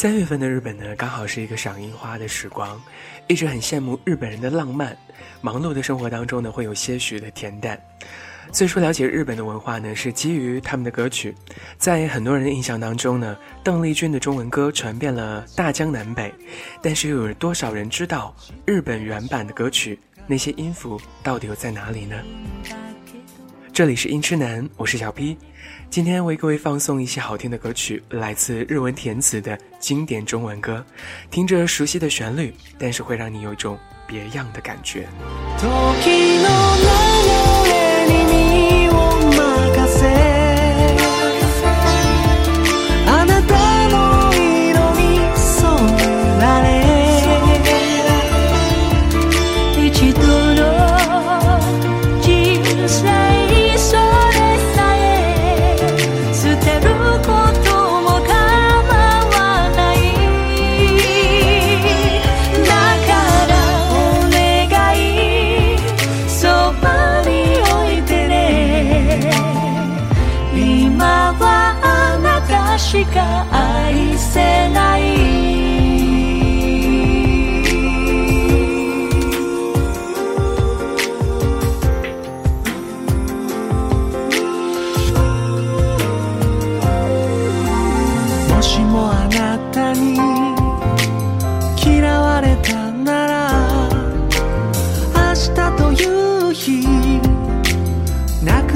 三月份的日本呢，刚好是一个赏樱花的时光，一直很羡慕日本人的浪漫。忙碌的生活当中呢，会有些许的恬淡。最初了解日本的文化呢，是基于他们的歌曲。在很多人的印象当中呢，邓丽君的中文歌传遍了大江南北，但是又有多少人知道日本原版的歌曲？那些音符到底又在哪里呢？这里是音痴男，我是小 P。今天为各位放送一些好听的歌曲，来自日文填词的经典中文歌，听着熟悉的旋律，但是会让你有一种别样的感觉。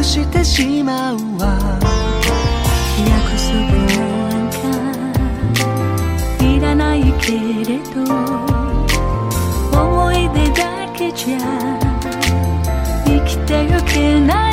してしまうわ。約束なんかいらないけれど思い出だけじゃ生きてゆけない。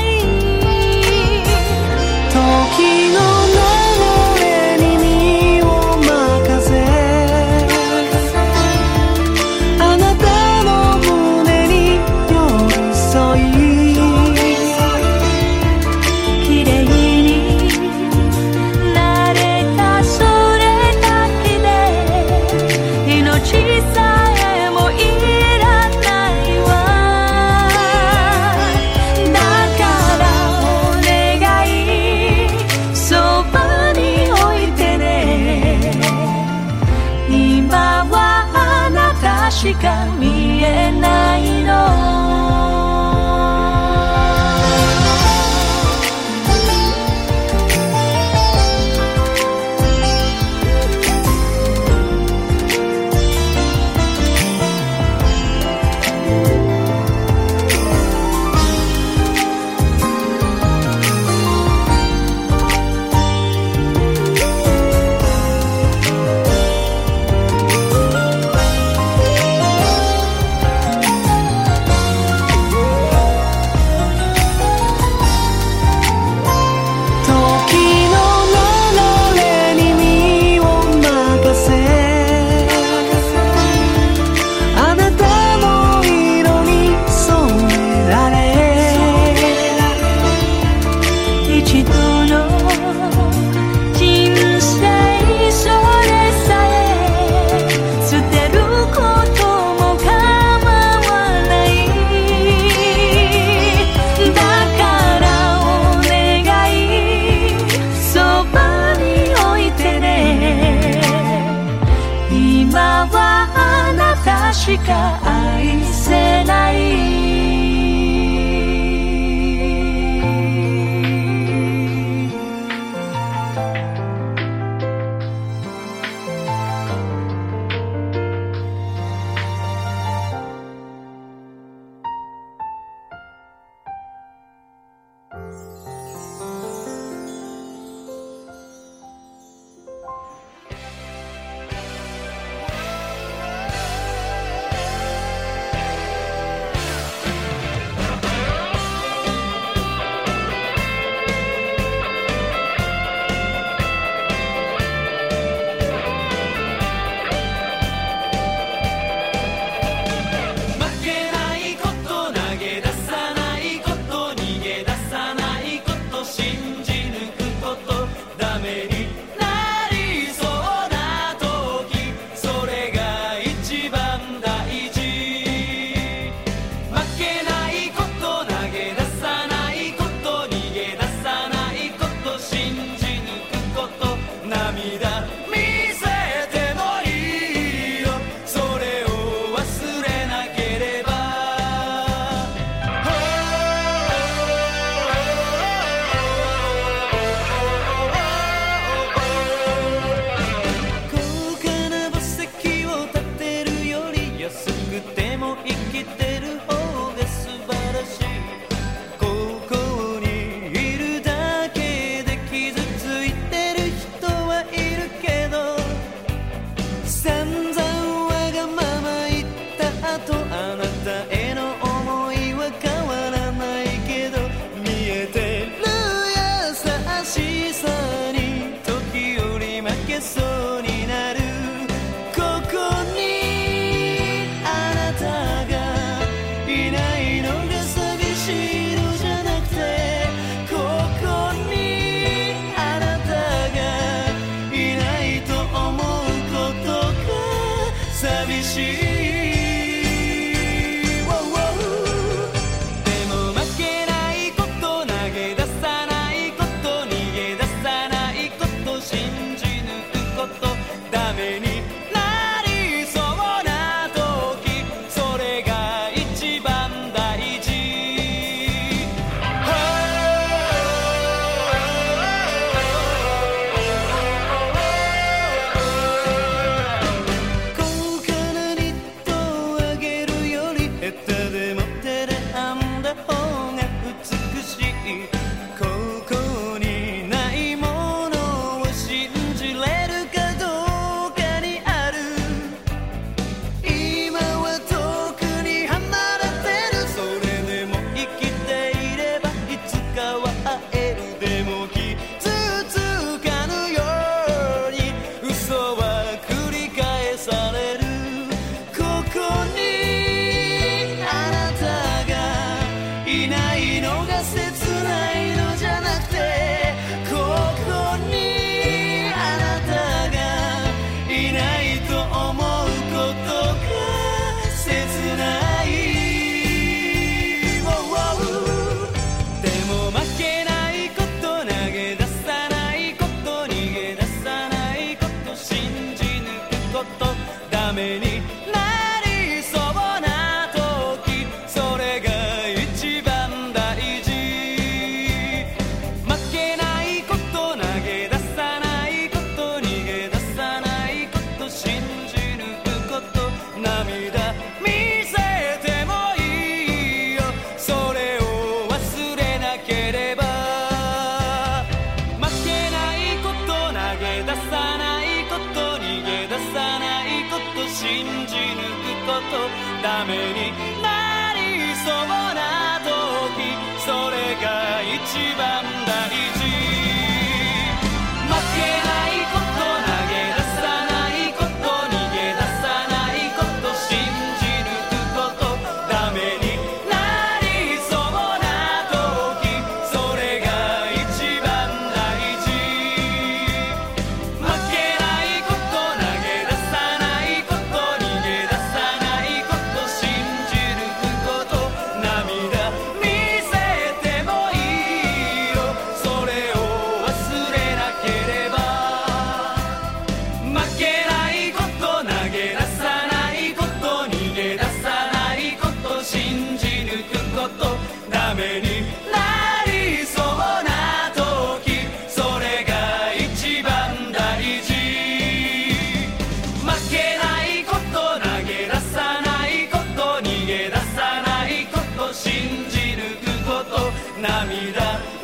mirar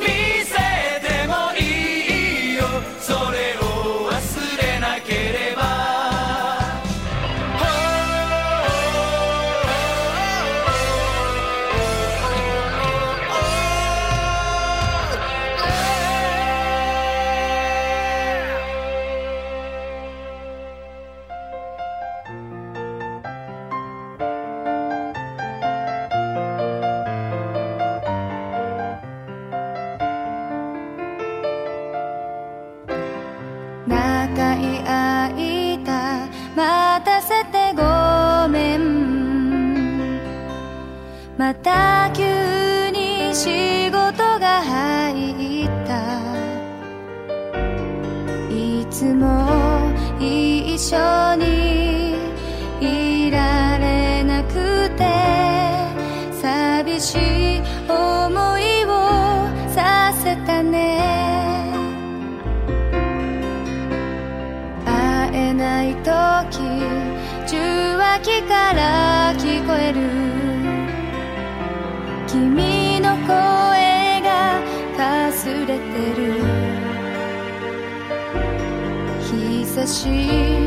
しい思いをさせたね。会えない時受話器から聞こえる。君の声がかすれてる。久しい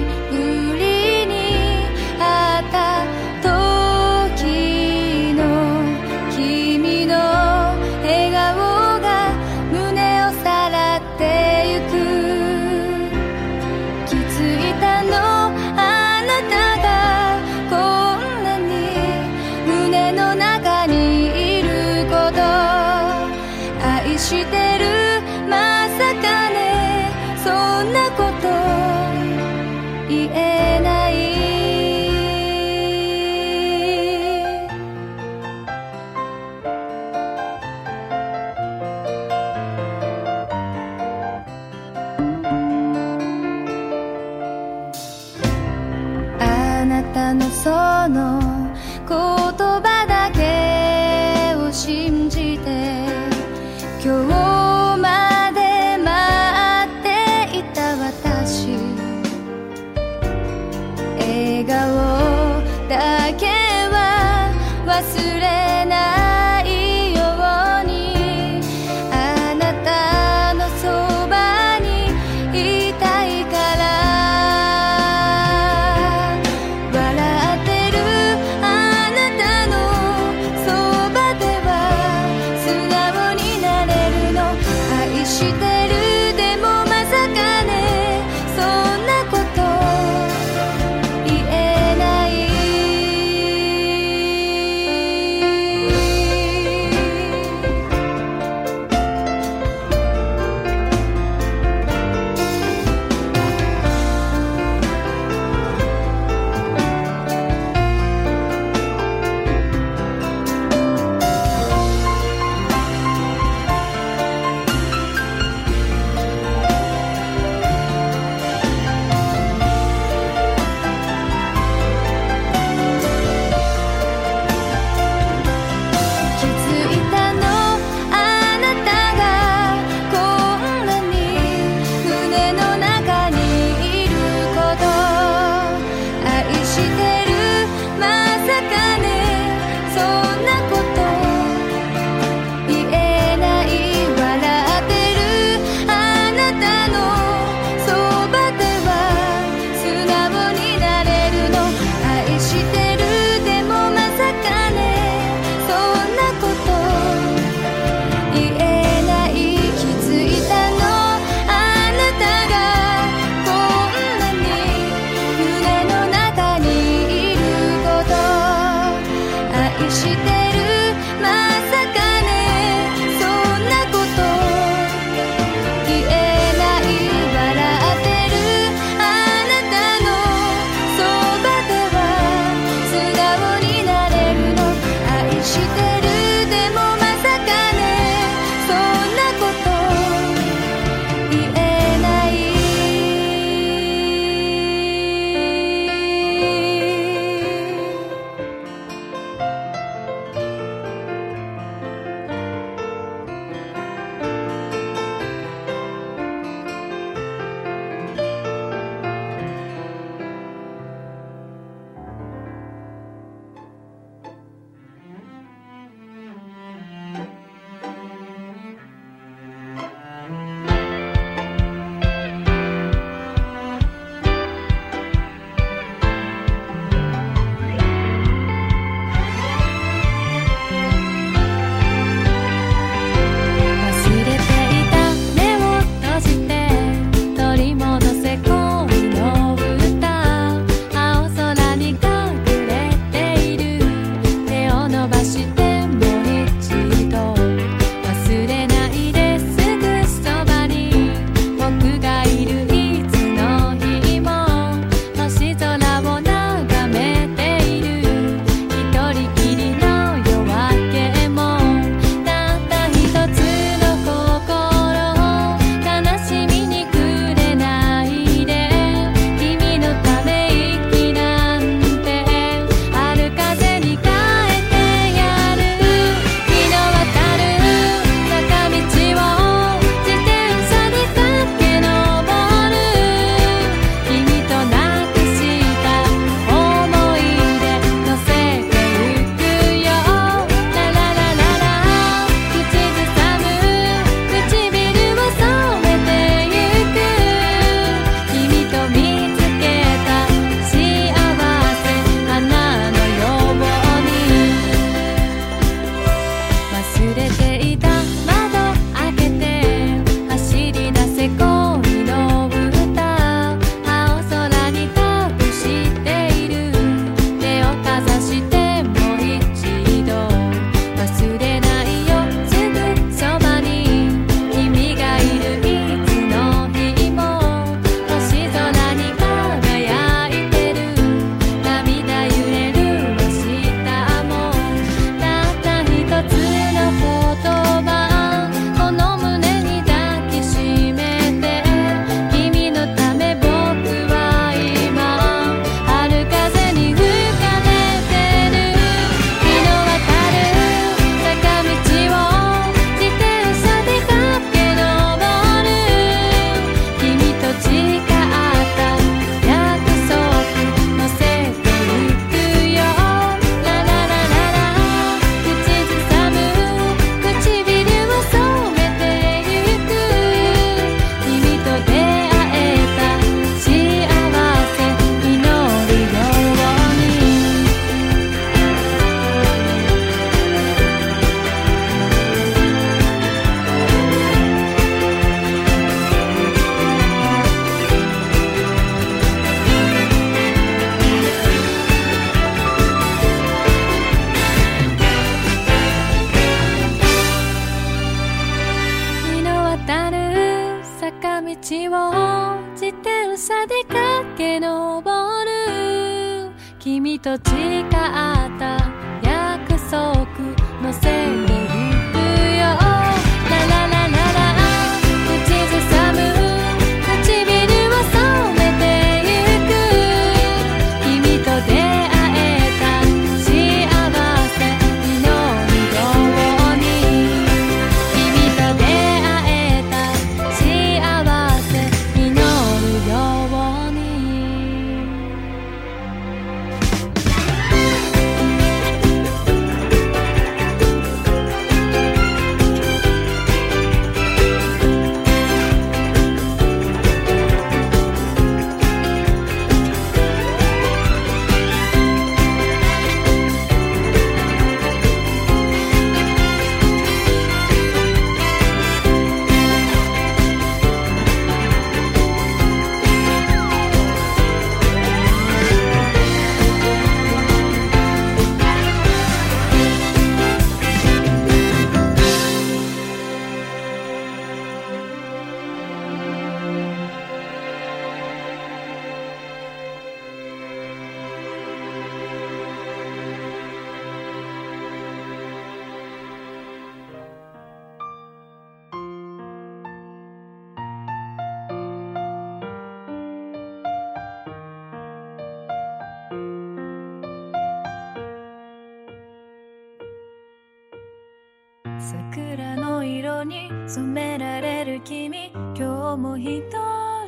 染められる君。今日も一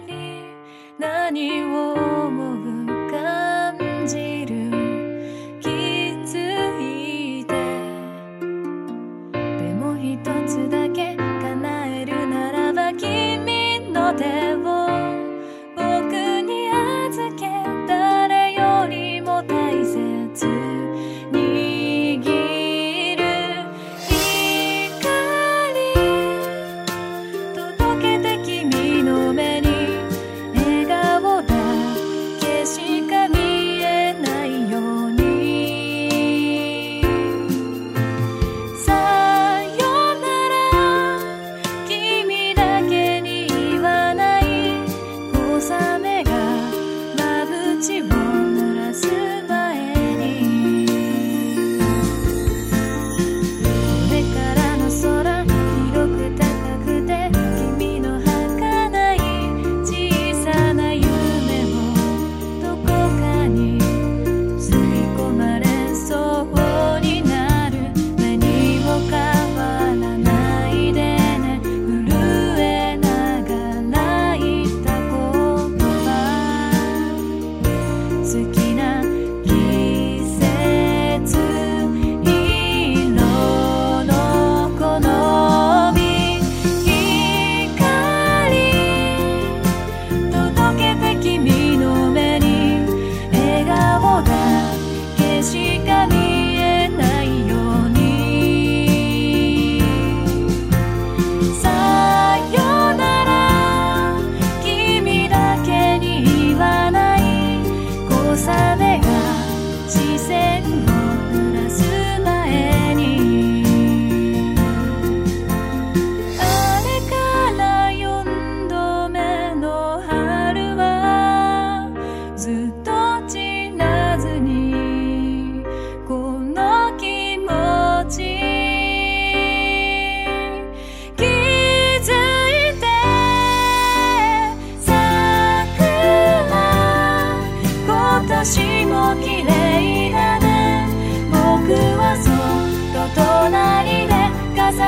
人。何を思う？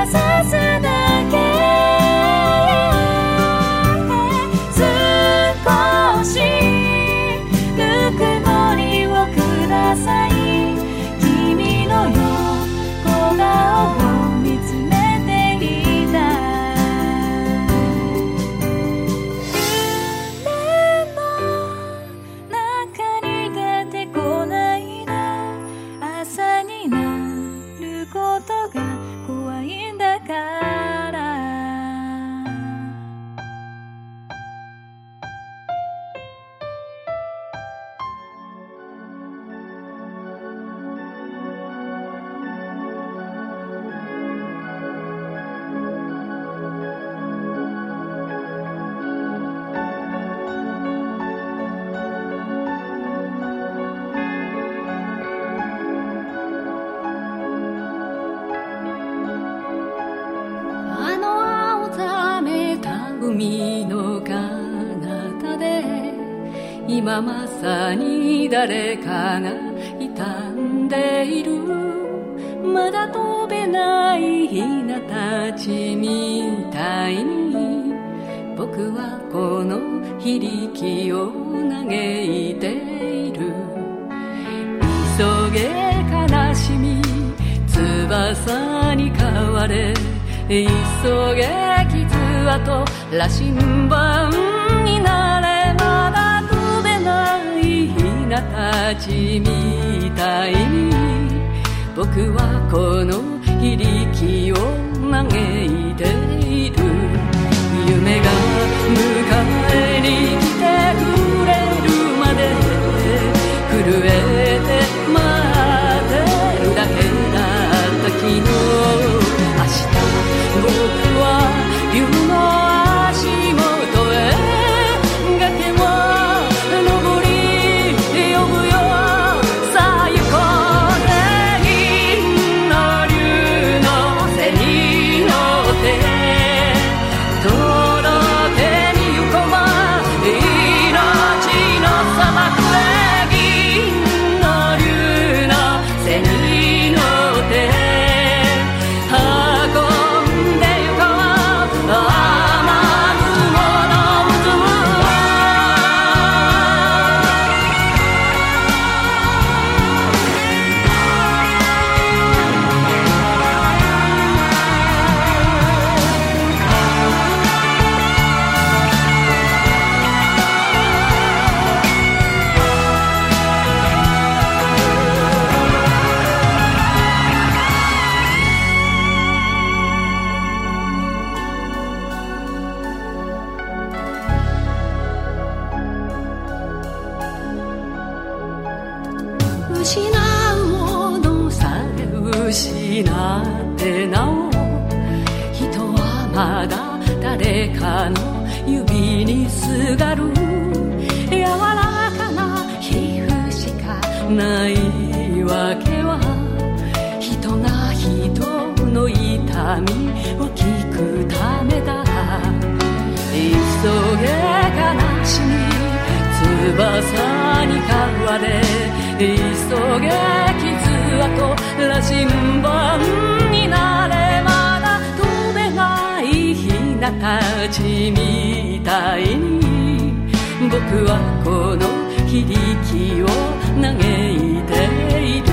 させな海の彼方で今まさに誰かが傷んでいる。まだ飛べないひなたちみたいに僕はこの響きを嘆いている。急げ悲しみ翼に変われ。急げ羅針盤になれまだ飛べないひなたちみたいに僕はこの響きを嘆いている。夢が迎えにたちみたいに僕はこの響きを嘆いている。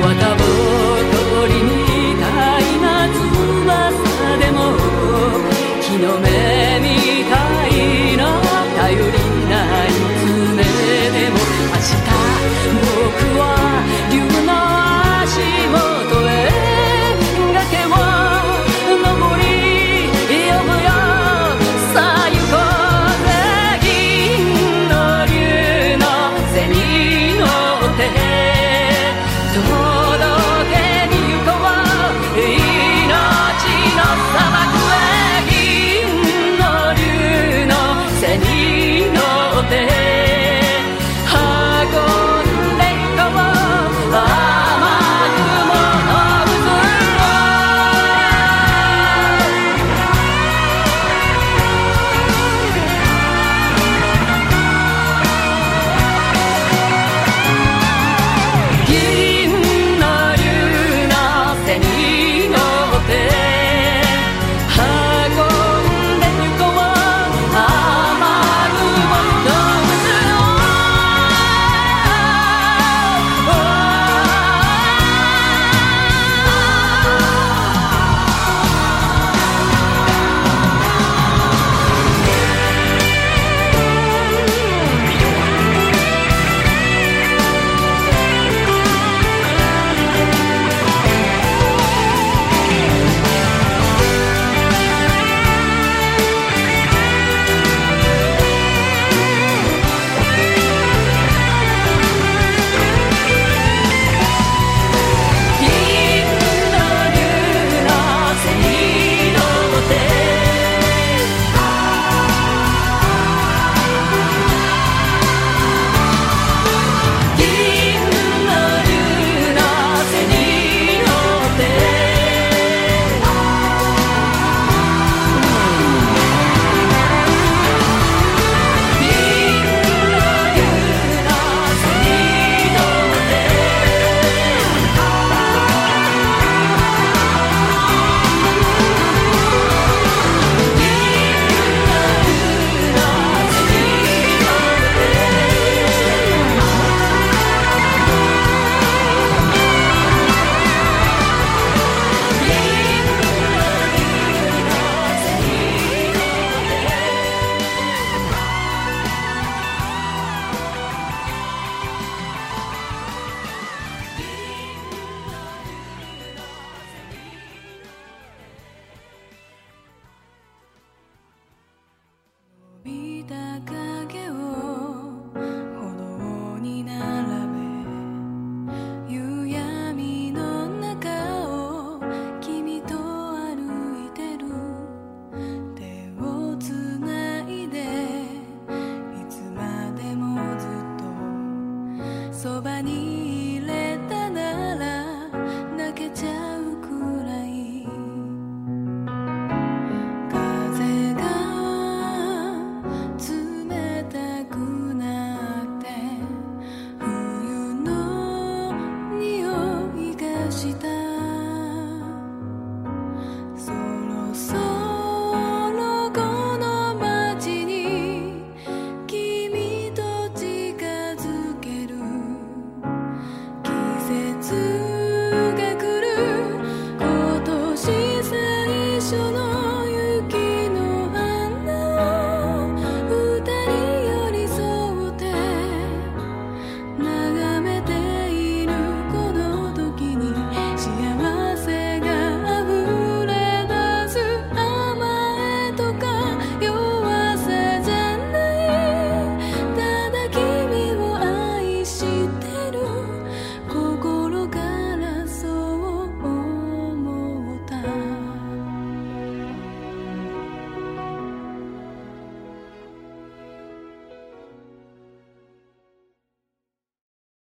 綿ぼこりみたいな翼でも木の芽